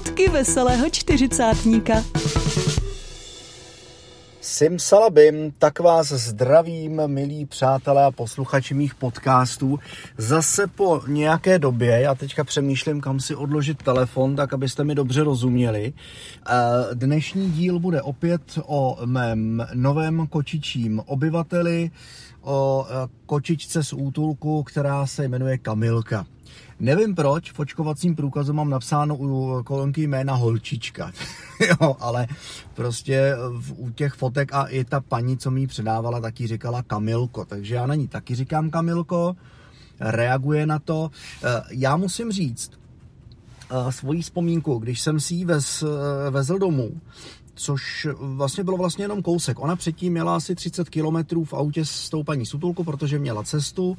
Fotky veselého čtyřicátníka. Sim salabim, tak vás zdravím, milí přátelé a posluchači mých podcastů. Zase po nějaké době, já teďka přemýšlím, kam si odložit telefon, tak abyste mi dobře rozuměli. Eh, dnešní díl bude opět o mém novém kočičím obyvateli, o eh, kočičce z útulku, která se jmenuje Kamilka. Nevím proč, v očkovacím průkazu mám napsáno u kolonky jména Holčička, jo, ale prostě u těch fotek a i ta paní, co mi předávala, taky říkala Kamilko, takže já na ní taky říkám Kamilko, reaguje na to. Eh, já musím říct, eh, svoji vzpomínku, když jsem si ji vez, eh, vezl domů, což vlastně bylo vlastně jenom kousek. Ona předtím měla asi 30 km v autě s tou paní Sutulku, protože měla cestu,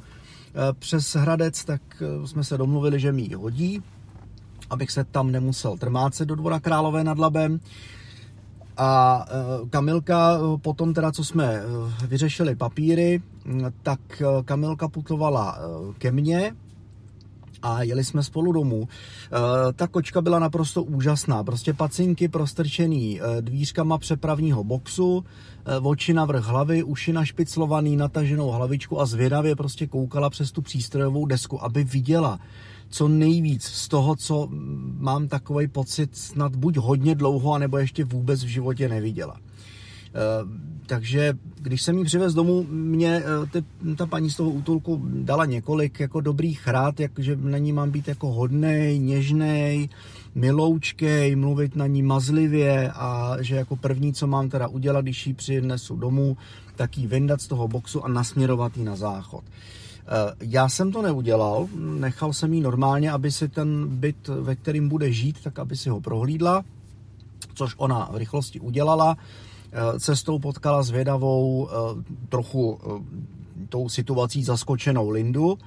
přes Hradec, tak eh, jsme se domluvili, že mi ji hodí, abych se tam nemusel trmácet do dvora Králové nad Labem. A eh, Kamilka potom teda, co jsme vyřešili papíry, mm, tak Kamilka putovala ke mně a jeli jsme spolu domů. Ta kočka byla naprosto úžasná, prostě pacinky prostrčený dvířkama přepravního boxu, Eh, oči na vrch hlavy, uši našpiclovaný, nataženou hlavičku a zvědavě prostě koukala přes tu přístrojovou desku, aby viděla co nejvíc z toho, co mám takový pocit snad buď hodně dlouho, anebo ještě vůbec v životě neviděla. Eh, takže když jsem jí přivez domů, mě eh, ty, ta paní z toho útulku dala několik jako dobrých rád, jak, že na ní mám být jako hodnej, něžnej, miloučkej, mluvit na ní mazlivě a že jako první, co mám teda udělat, když ji přinesu domů, tak ji vyndat z toho boxu a nasměrovat ji na záchod. Eh, já jsem to neudělal, nechal jsem jí normálně, aby si ten byt, ve kterým bude žít, tak aby si ho prohlídla, což ona v rychlosti udělala. Eh, cestou potkala zvědavou, eh, trochu tou situací zaskočenou Lindu,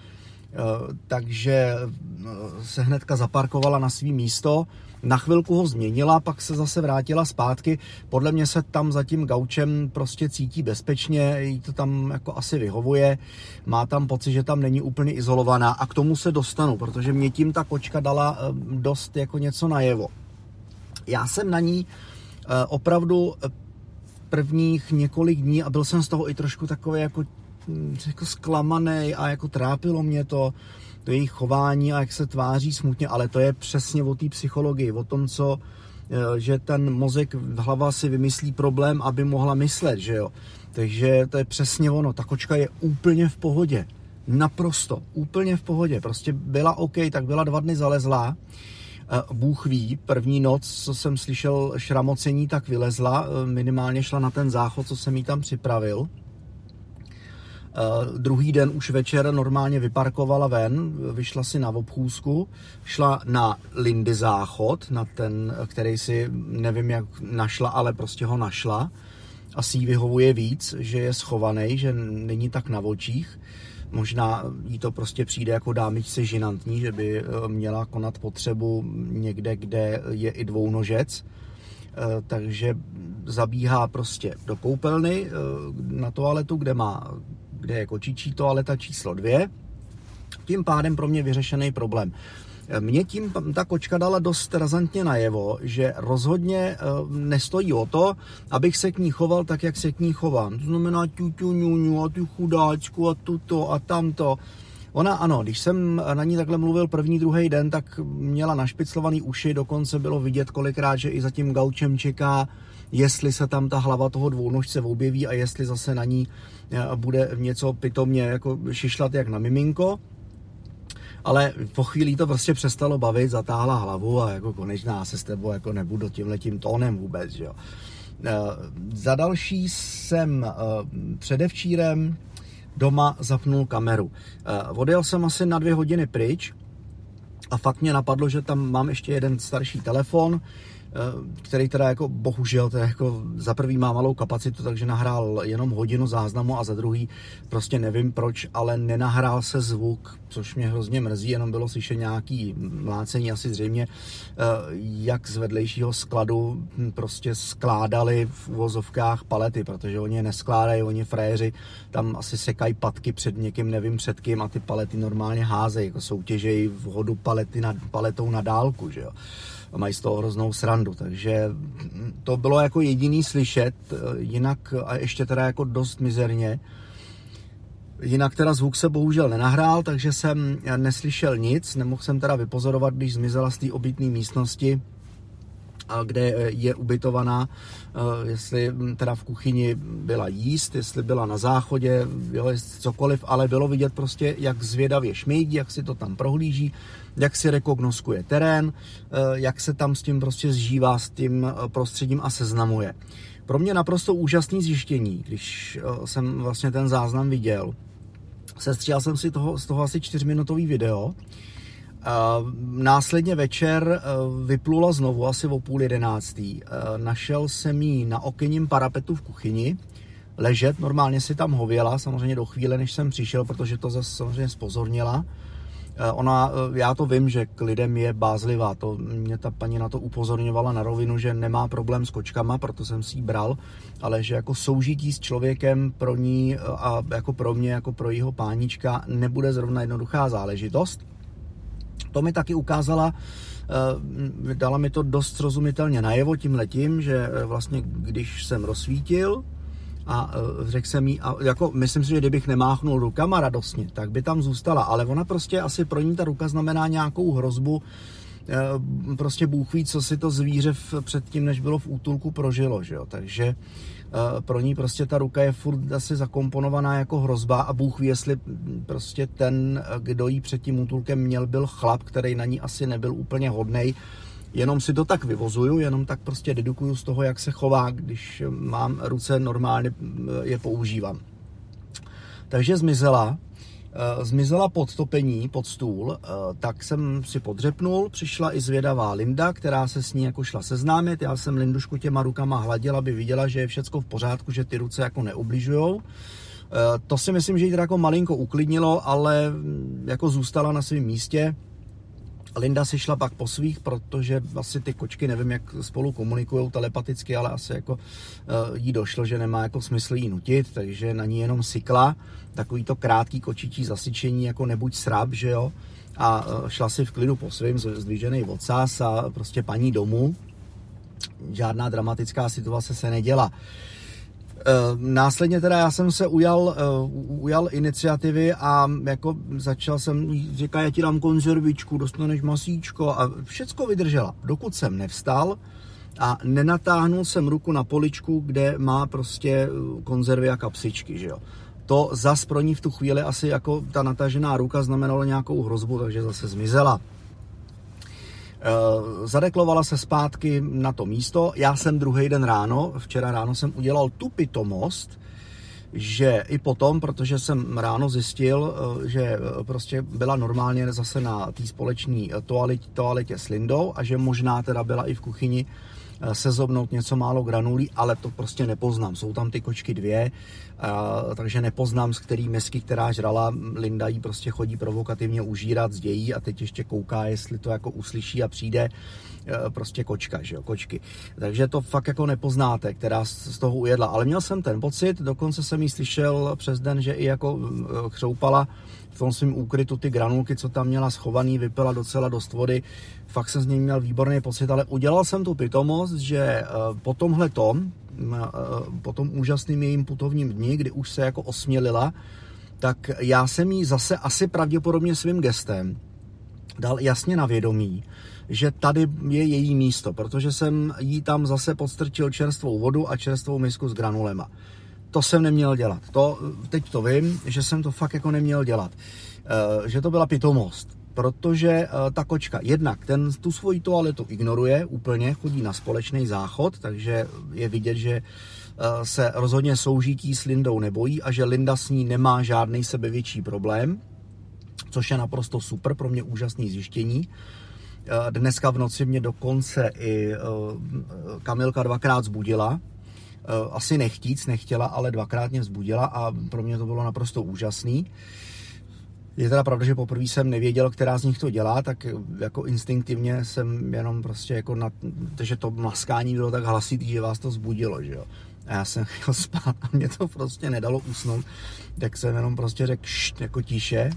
Eh, takže eh, se hnedka zaparkovala na svý místo, na chvilku ho změnila, pak se zase vrátila zpátky. Podle mě se tam za tím gaučem prostě cítí bezpečně, jí to tam jako asi vyhovuje, má tam pocit, že tam není úplně izolovaná a k tomu se dostanu, protože mě tím ta kočka dala eh, dost jako něco najevo. Já jsem na ní opravdu prvních několik dní a byl jsem z toho i trošku takový jako Hm, jako zklamaný a jako trápilo mě to, to jejich chování a jak se tváří smutně, ale to je přesně o té psychologii, o tom, co eh, že ten mozek, hlava si vymyslí problém, aby mohla myslet, že jo. Takže to je přesně ono, ta kočka je úplně v pohodě. Naprosto, úplně v pohodě. Prostě byla OK, tak byla dva dny zalezlá. Bůh ví, první noc, co jsem slyšel šramocení, tak vylezla, eh, minimálně šla na ten záchod, co jsem jí tam připravil. Uh, druhý den už večer normálně vyparkovala ven, vyšla si na obchůzku, šla na Lindy záchod, na ten, který si nevím jak našla, ale prostě ho našla. Asi jí vyhovuje víc, že je schovaný, že není tak na očích. Možná jí to prostě přijde jako dámičce žinantní, že by eh, měla konat potřebu někde, kde je i dvounožec eh, takže zabíhá prostě do koupelny na toaletu, kde má kde je kočičí toaleta číslo dvě. Tím pádem pro mě vyřešený problém. Mě tím ta kočka dala dost razantně najevo, že rozhodně eh, nestojí o to, abych se k ní choval tak, jak se k ní chovám. To znamená tu, tu, ňu, a tu chudáčku a tuto a tamto. Ona ano, když jsem na ní takhle mluvil první, druhý den, tak měla našpiclovaný uši, dokonce bylo vidět kolikrát, že i za tím gaučem čeká, jestli se tam ta hlava toho dvounožce objeví a jestli zase na ní eh, bude něco pitomně jako šišlat jak na miminko. Ale po chvíli to prostě přestalo bavit, zatáhla hlavu a jako konečná se s tebou jako nebudu tímhletím tónem vůbec, že jo. Eh, za další jsem eh, předevčírem doma zapnul kameru. Odjel jsem asi na dvě hodiny pryč a fakt mě napadlo, že tam mám ještě jeden starší telefon, Eh, který teda jako bohužel teda jako za prvý má malou kapacitu, takže nahrál jenom hodinu záznamu a za druhý prostě nevím proč, ale nenahrál se zvuk, což mě hrozně mrzí, jenom bylo slyšet nějaký mlácení asi zřejmě, eh, jak z vedlejšího skladu prostě skládali v uvozovkách palety, protože oni je neskládají, oni fréři tam asi sekají patky před někým, nevím před kým a ty palety normálně házejí, jako soutěžejí v hodu palety nad, paletou na dálku, že jo. Mají z toho hroznou srandu. Takže to bylo jako jediný slyšet, jinak a ještě teda jako dost mizerně. Jinak teda zvuk se bohužel nenahrál, takže jsem neslyšel nic, nemohl jsem teda vypozorovat, když zmizela z té obytné místnosti, kde je ubytovaná, jestli teda v kuchyni byla jíst, jestli byla na záchodě, jo, cokoliv, ale bylo vidět prostě, jak zvědavě šmejdí, jak si to tam prohlíží, jak si rekognoskuje terén, jak se tam s tím prostě zžívá, s tím prostředím a seznamuje. Pro mě naprosto úžasný zjištění, když jsem vlastně ten záznam viděl. Sestříhal jsem si toho, z toho asi čtyřminutový video, Následně večer vyplula znovu asi o půl jedenáctý. Našel jsem ji na okenním parapetu v kuchyni, ležet, normálně si tam hověla, samozřejmě do chvíle, než jsem přišel, protože to zase samozřejmě spozornila. Ona, já to vím, že k lidem je bázlivá, to mě ta paní na to upozorňovala na rovinu, že nemá problém s kočkama, proto jsem si ji bral, ale že jako soužití s člověkem pro ní a jako pro mě, jako pro jeho pánička nebude zrovna jednoduchá záležitost. To mi taky ukázala, eh, dala mi to dost srozumitelně najevo tím letím, že eh, vlastně když jsem rozsvítil a eh, řekl jsem jí, a jako myslím si, že kdybych nemáchnul rukama radostně, tak by tam zůstala, ale ona prostě asi pro ní ta ruka znamená nějakou hrozbu, prostě Bůh ví, co si to zvíře před tím, než bylo v útulku, prožilo, že jo? takže pro ní prostě ta ruka je furt asi zakomponovaná jako hrozba a Bůh ví, jestli prostě ten, kdo jí před tím útulkem měl, byl chlap, který na ní asi nebyl úplně hodnej. Jenom si to tak vyvozuju, jenom tak prostě dedukuju z toho, jak se chová, když mám ruce normálně je používám. Takže zmizela, Eh, zmizela pod topení, pod stůl, eh, tak jsem si podřepnul, přišla i zvědavá Linda, která se s ní jako šla seznámit, já jsem Lindušku těma rukama hladil, aby viděla, že je všecko v pořádku, že ty ruce jako neubližujou. Eh, to si myslím, že jí teda jako malinko uklidnilo, ale jako zůstala na svém místě. Linda si šla pak po svých, protože asi ty kočky, nevím, jak spolu komunikují telepaticky, ale asi jako jí došlo, že nemá jako smysl jí nutit, takže na ní jenom sykla takový to krátký kočičí zasyčení, jako nebuď srab, že jo, a e, šla si v klidu po svým zdvižený ocas a prostě paní domů. Žádná dramatická situace se neděla. E, následně teda já jsem se ujal, e, ujal iniciativy a jako začal jsem, říká, já ti dám konzervičku, dostaneš masíčko a všecko vydržela. Dokud jsem nevstal a nenatáhnul jsem ruku na poličku, kde má prostě konzervy a kapsičky, že jo to zas pro ní v tu chvíli asi jako ta natažená ruka znamenalo nějakou hrozbu, takže zase zmizela. E, zadeklovala se zpátky na to místo. Já jsem druhý den ráno, včera ráno jsem udělal tu pitomost, že i potom, protože jsem ráno zjistil, e, že e, prostě byla normálně zase na té společné toaletě, toaletě s Lindou a že možná teda byla i v kuchyni Eh, sezobnout něco málo granulí, ale to prostě nepoznám. Jsou tam ty kočky dvě, eh, takže nepoznám, z který mesky, která žrala. Linda jí prostě chodí provokativně užírat z dějí a teď ještě kouká, jestli to jako uslyší a přijde eh, prostě kočka, že jo, kočky. Takže to fakt jako nepoznáte, která z toho ujedla. Ale měl jsem ten pocit, dokonce jsem jí slyšel přes den, že i jako chřoupala v tom svém úkrytu ty granulky, co tam měla schovaný, vypila docela dost vody. Fakt jsem z něj měl výborný pocit, ale udělal jsem tu pitomost, že eh, po tomhle tom, eh, po tom úžasným jejím putovním dni, kdy už se jako osmělila, tak já jsem jí zase asi pravděpodobně svým gestem dal jasně na vědomí, že tady je její místo, protože jsem jí tam zase podstrčil čerstvou vodu a čerstvou misku s granulema to jsem neměl dělat. To, teď to vím, že jsem to fakt jako neměl dělat. Že to byla pitomost. Protože e, ta kočka jednak ten, tu svoji toaletu ignoruje úplně, chodí na společný záchod, takže je vidět, že e, se rozhodně soužití s Lindou nebojí a že Linda s ní nemá žádný sebevětší problém, což je naprosto super, pro mě úžasný zjištění. Dneska v noci mě dokonce i Kamilka dvakrát zbudila, Eh, asi nechtíc, nechtěla, ale dvakrát mě vzbudila a pro mě to bylo naprosto úžasný. Je teda pravda, že poprvé jsem nevěděl, která z nich to dělá, tak jako instinktivně jsem jenom prostě jako na, že to maskání bylo tak hlasitý, že vás to zbudilo, že jo. A já jsem chtěl spát a mě to prostě nedalo usnout, tak jsem jenom prostě řekl št, jako tiše.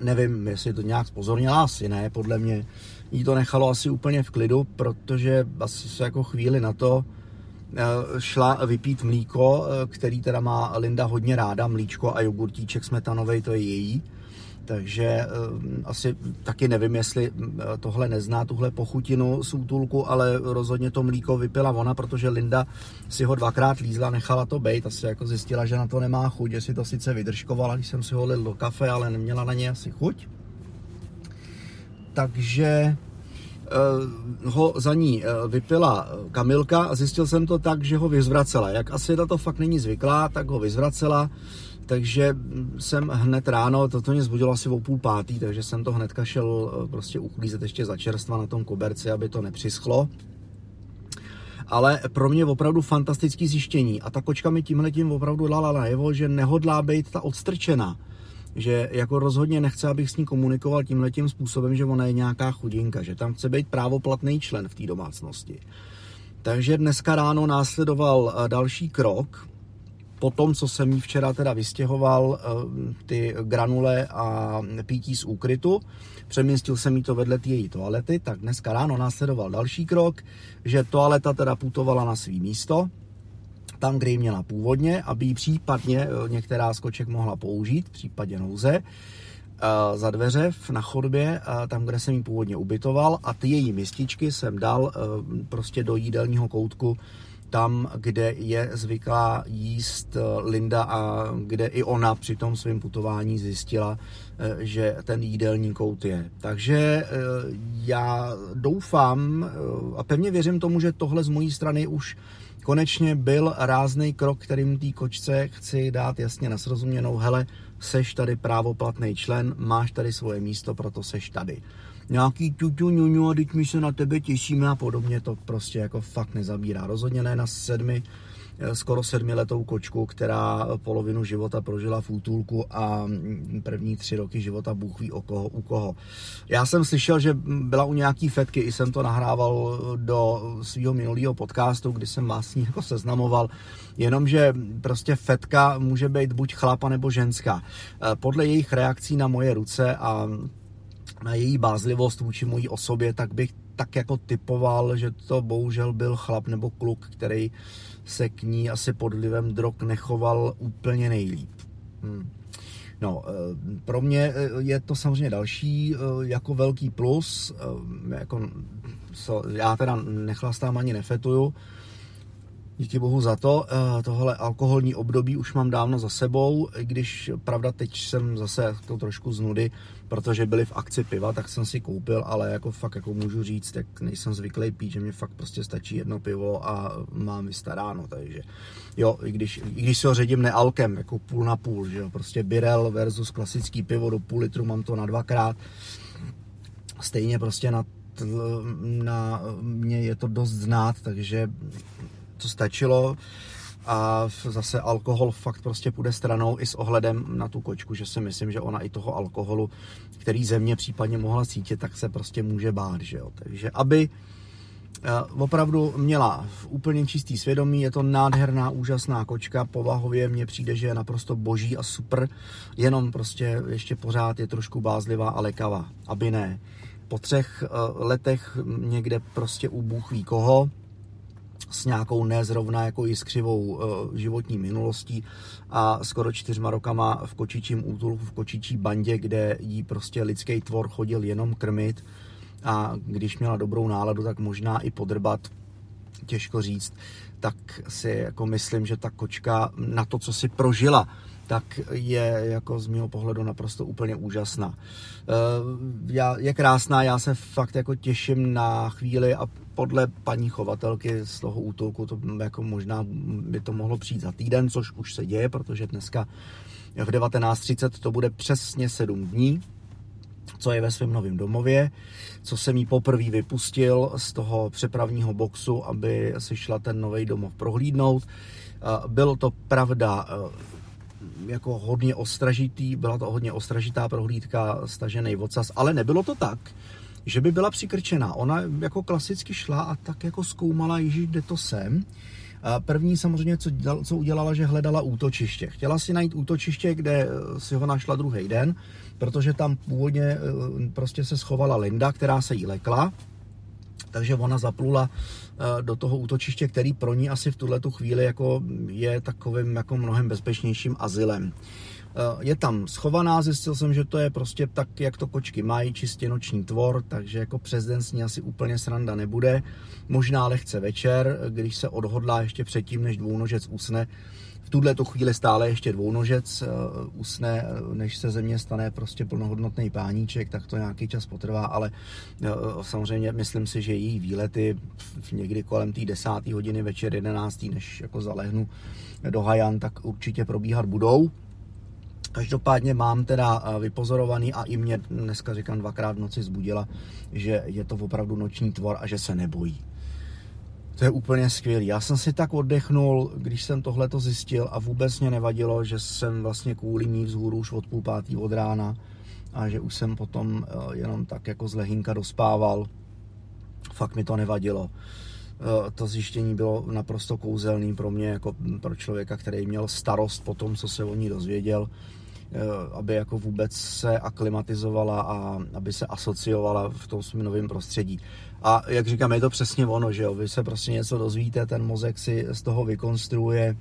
Nevím, jestli to nějak spozornila, asi ne, podle mě jí to nechalo asi úplně v klidu, protože asi se jako chvíli na to šla vypít mlíko, eh, který teda má Linda hodně ráda, mlíčko a jogurtíček smetanový, to je její. Takže uh, asi taky nevím, jestli tohle nezná, tuhle pochutinu z útulku, ale rozhodně to mlíko vypila ona, protože Linda si ho dvakrát lízla, nechala to být, asi jako zjistila, že na to nemá chuť, jestli to sice vydržkovala, když jsem si ho lil do kafe, ale neměla na ně asi chuť takže ho za ní uh, vypila Kamilka a zjistil jsem to tak, že ho vyzvracela. Jak asi na to fakt není zvyklá, tak ho vyzvracela, takže jsem hned ráno, toto mě zbudilo asi o půl pátý, takže jsem to hnedka šel prostě uklízet ještě za čerstva na tom koberci, aby to nepřischlo. Ale pro mě opravdu fantastický zjištění a ta kočka mi tímhle tím opravdu dala najevo, že nehodlá být ta odstrčená že jako rozhodně nechce, abych s ní komunikoval tímhle tím způsobem, že ona je nějaká chudinka, že tam chce být právoplatný člen v té domácnosti. Takže dneska ráno následoval eh, další krok, po tom, co jsem jí včera teda vystěhoval eh, ty granule a pítí z úkrytu, přemístil jsem jí to vedle té její toalety, tak dneska ráno následoval další krok, že toaleta teda putovala na svý místo, tam, kde ji měla původně, aby ji případně eh, některá z koček mohla použít, v případě nouze, eh, za dveře na chodbě, eh, tam, kde jsem ji původně ubytoval a ty její mističky jsem dal prostě do jídelního koutku tam, kde je zvyklá jíst Linda a kde i ona při tom svém putování zjistila, že ten jídelní kout je. Takže já doufám a pevně věřím tomu, že tohle z mojí strany už konečně byl rázný krok, kterým té kočce chci dát jasně na srozuměnou, hele, seš tady právoplatný člen, máš tady svoje místo, proto seš tady. Nějaký tutu ňuňu a teď my se na tebe těšíme a podobně, to prostě jako fakt nezabírá. Rozhodně ne na sedmi skoro sedmiletou kočku, která polovinu života prožila v útulku a první tři roky života Bůh ví o koho, u koho. Já jsem slyšel, že byla u nějaký fetky, i jsem to nahrával do svého minulého podcastu, kdy jsem vás s ní jako seznamoval, jenomže prostě fetka může být buď chlapa nebo ženská. Eh, podle jejich reakcí na moje ruce a na její bázlivost vůči mojí osobě, tak bych tak jako typoval, že to bohužel byl chlap nebo kluk, který se k ní asi pod vlivem drog nechoval úplně nejlíp. Hmm. No, eh, pro mě eh, je to samozřejmě další eh, jako velký plus, jako, já teda nechlastám ani nefetuju, Díky bohu za to. Eh, tohle alkoholní období už mám dávno za sebou, i když pravda teď jsem zase to trošku z nudy, protože byli v akci piva, tak jsem si koupil, ale jako fakt jako můžu říct, tak nejsem zvyklý pít, že mě fakt prostě stačí jedno pivo a mám vystaráno, takže jo, i když, i když si ho ředím nealkem, jako půl na půl, že jo, prostě Birel versus klasický pivo do půl litru mám to na dvakrát, stejně prostě na na mě je to dost znát, takže to stačilo a zase alkohol fakt prostě půjde stranou i s ohledem na tu kočku, že si myslím, že ona i toho alkoholu, který země případně mohla cítit, tak se prostě může bát, že jo. Takže aby eh, opravdu měla v úplně čistý svědomí, je to nádherná, úžasná kočka, povahově mně přijde, že je naprosto boží a super, jenom prostě ještě pořád je trošku bázlivá a lekavá, aby ne. Po třech eh, letech někde prostě u Bůh ví koho, s nějakou nezrovna jako jiskřivou uh, životní minulostí a skoro čtyřma rokama v kočičím útulku, v kočičí bandě, kde jí prostě lidský tvor chodil jenom krmit. A když měla dobrou náladu, tak možná i podrbat, těžko říct, tak si jako myslím, že ta kočka na to, co si prožila, tak je jako z mého pohledu naprosto úplně úžasná. Eh, já, je krásná, já se fakt jako těším na chvíli a podle paní chovatelky z toho útulku to jako možná by to mohlo přijít za týden, což už se děje, protože dneska v 19.30 to bude přesně 7 dní, co je ve svém novém domově, co jsem jí poprvé vypustil z toho přepravního boxu, aby si šla ten nový domov prohlídnout. Eh, bylo to pravda eh, jako hodně ostražitý, byla to hodně ostražitá prohlídka, stažený vocas, ale nebylo to tak, že by byla přikrčená. Ona jako klasicky šla a tak jako zkoumala, již kde to sem. První samozřejmě, co, co udělala, že hledala útočiště. Chtěla si najít útočiště, kde si ho našla druhý den, protože tam původně eh, prostě se schovala Linda, která se jí lekla, takže ona zaplula eh, do toho útočiště, který pro ní asi v tuhle tu chvíli jako je takovým jako mnohem bezpečnějším azylem. Eh, je tam schovaná, zjistil jsem, že to je prostě tak, jak to kočky mají, čistě noční tvor, takže jako přes den s ní asi úplně sranda nebude. Možná lehce večer, když se odhodlá ještě předtím, než dvounožec usne, v tuhle tu chvíli stále ještě dvounožec uh, usne, než se země stane prostě plnohodnotný páníček, tak to nějaký čas potrvá, ale samozřejmě myslím si, že její výlety někdy kolem té desáté hodiny večer, jedenáctý, než jako zalehnu do Hajan, tak určitě probíhat budou. Každopádně mám teda eh, vypozorovaný a i mě dneska říkám dvakrát v noci zbudila, že je to opravdu noční tvor a že se nebojí. To je úplně skvělý. Já jsem si tak oddechnul, když jsem tohle to zjistil a vůbec mě nevadilo, že jsem vlastně kvůli ní vzhůru už od půl pátý od rána a že už jsem potom eh, jenom tak jako z lehinka dospával. Fakt mi to nevadilo. Eh, to zjištění bylo naprosto kouzelný pro mě, jako pro člověka, který měl starost po tom, co se o ní dozvěděl aby jako vůbec se aklimatizovala a aby se asociovala v tom svém novém prostředí. A jak říkám, je to přesně ono, že jo, vy se prostě něco dozvíte, ten mozek si z toho vykonstruuje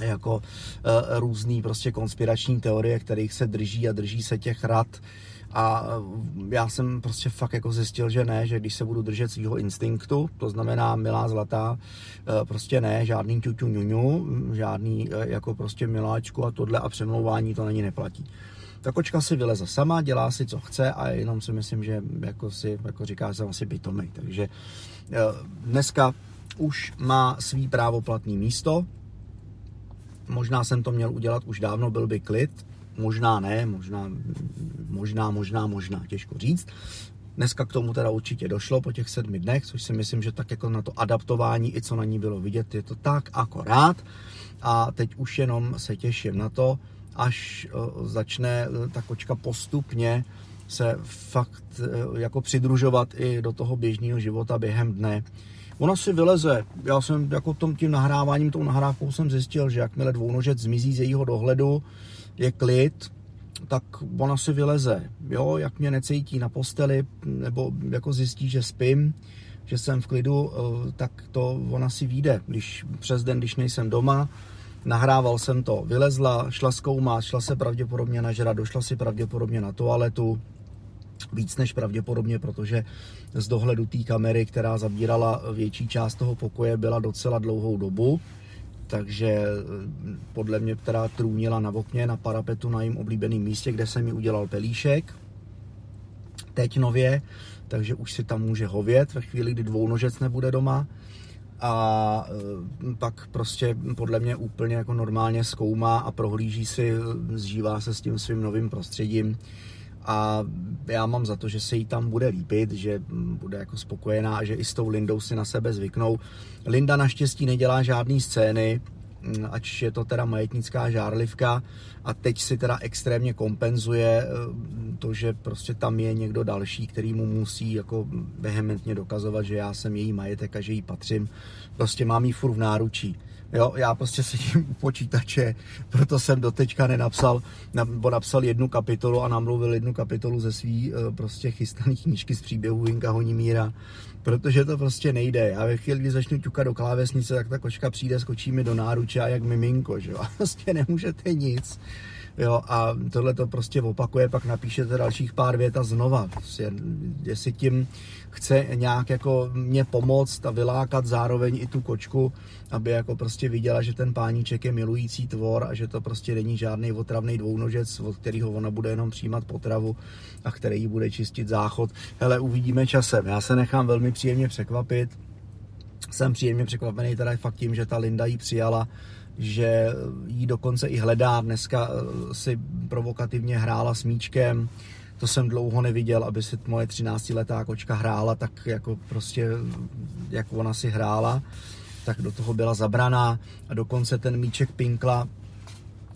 jako uh, různý prostě konspirační teorie, kterých se drží a drží se těch rad a eh, já jsem prostě fakt jako zjistil, že ne, že když se budu držet svého instinktu, to znamená milá zlatá, eh, prostě ne, žádný ťuťu ňuňu, žádný eh, jako prostě miláčku a tohle a přemlouvání to na ní neplatí. Ta kočka si vyleze sama, dělá si, co chce a jenom si myslím, že jako si, jako říká, jsem asi bytomej. Takže dneska už má svý právoplatný místo, možná jsem to měl udělat už dávno, byl by klid, možná ne, možná, možná, možná, možná, těžko říct. Dneska k tomu teda určitě došlo po těch sedmi dnech, což si myslím, že tak jako na to adaptování, i co na ní bylo vidět, je to tak akorát. A teď už jenom se těším na to, až eh, začne eh, ta kočka postupně se fakt eh, jako přidružovat i do toho běžného života během dne. Ona si vyleze. Já jsem jako tom, tím nahráváním, tou nahrávkou jsem zjistil, že jakmile dvounožec zmizí z jejího dohledu, je klid, tak ona si vyleze. Jo, jak mě necítí na posteli, nebo jako zjistí, že spím, že jsem v klidu, eh, tak to ona si vyjde. Když přes den, když nejsem doma, nahrával jsem to, vylezla, šla zkoumat, šla se pravděpodobně nažrat, došla si pravděpodobně na toaletu, víc než pravděpodobně, protože z dohledu té kamery, která zabírala větší část toho pokoje, byla docela dlouhou dobu takže eh, podle mě která trůnila na okně, na parapetu na jím oblíbeném místě, kde jsem mi udělal pelíšek. Teď nově, takže už si tam může hovět ve chvíli, kdy dvounožec nebude doma a eh, pak prostě podle mě úplně jako normálně zkoumá a prohlíží si, zžívá se s tím svým novým prostředím a já mám za to, že se jí tam bude líbit, že bude jako spokojená a že i s tou Lindou si na sebe zvyknou. Linda naštěstí nedělá žádné scény, ač je to teda majetnická žárlivka a teď si teda extrémně kompenzuje eh, to, že prostě tam je někdo další, který mu musí jako vehementně dokazovat, že já jsem její majetek a že jí patřím. Prostě mám jí furt v náručí. Jo, já prostě sedím u počítače, proto jsem doteďka nenapsal, nebo napsal jednu kapitolu a namluvil jednu kapitolu ze svý eh, prostě chystaný knížky z příběhu Hinka Honimíra, protože to prostě nejde. Já ve chvíli, kdy začnu ťukat do klávesnice, tak ta kočka přijde, skočí mi do náruče a jak miminko, že jo, a prostě nemůžete nic. Jo, a tohle to prostě opakuje, pak napíšete dalších pár vět a znova. Prostě, jestli tím chce nějak jako mě pomoct a vylákat zároveň i tu kočku, aby jako prostě viděla, že ten páníček je milující tvor a že to prostě není žádný otravný dvounožec, od kterého ona bude jenom přijímat potravu a který jí bude čistit záchod. Hele, uvidíme časem. Já se nechám velmi příjemně překvapit. Jsem příjemně překvapený teda fakt tím, že ta Linda jí přijala že jí dokonce i hledá. Dneska eh, si provokativně hrála s míčkem, to jsem dlouho neviděl, aby si moje 13-letá kočka hrála tak jako prostě, jak ona si hrála, tak do toho byla zabraná. A dokonce ten míček pinkla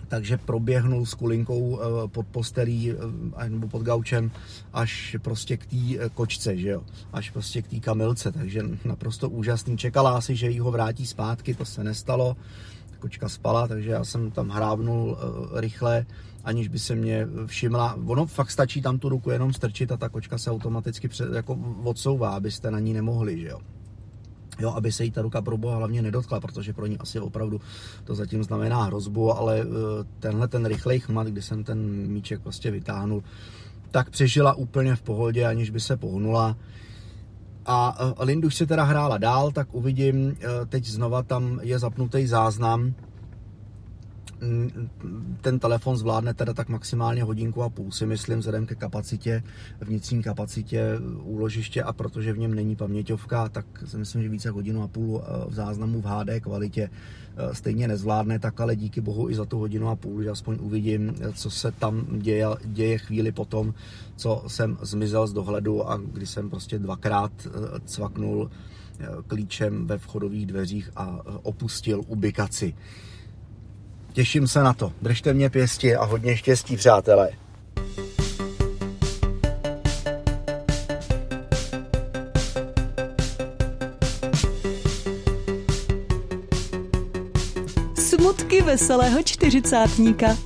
takže proběhnul s kulinkou eh, pod postelí eh, nebo pod gaučem až prostě k té kočce, že jo, až prostě k té kamilce, takže naprosto úžasný. Čekala asi, že jí ho vrátí zpátky, to se nestalo kočka spala, takže já jsem tam hrábnul rychle, aniž by se mě všimla. Ono fakt stačí tam tu ruku jenom strčit a ta kočka se automaticky před, jako odsouvá, abyste na ní nemohli, že jo. Jo, aby se jí ta ruka pro boha hlavně nedotkla, protože pro ní asi opravdu to zatím znamená hrozbu, ale tenhle ten rychlej chmat, kdy jsem ten míček prostě vytáhnul, tak přežila úplně v pohodě, aniž by se pohnula. A Lindu se teda hrála dál, tak uvidím, teď znova tam je zapnutý záznam, ten telefon zvládne teda tak maximálně hodinku a půl si myslím, vzhledem ke kapacitě, vnitřní kapacitě úložiště a protože v něm není paměťovka, tak si myslím, že více hodinu a půl v záznamu v HD kvalitě stejně nezvládne, tak ale díky bohu i za tu hodinu a půl, že aspoň uvidím, co se tam děje, děje chvíli potom, co jsem zmizel z dohledu a kdy jsem prostě dvakrát cvaknul klíčem ve vchodových dveřích a opustil ubikaci. Těším se na to. Držte mě pěsti a hodně štěstí, přátelé. Smutky veselého čtyřicátníka.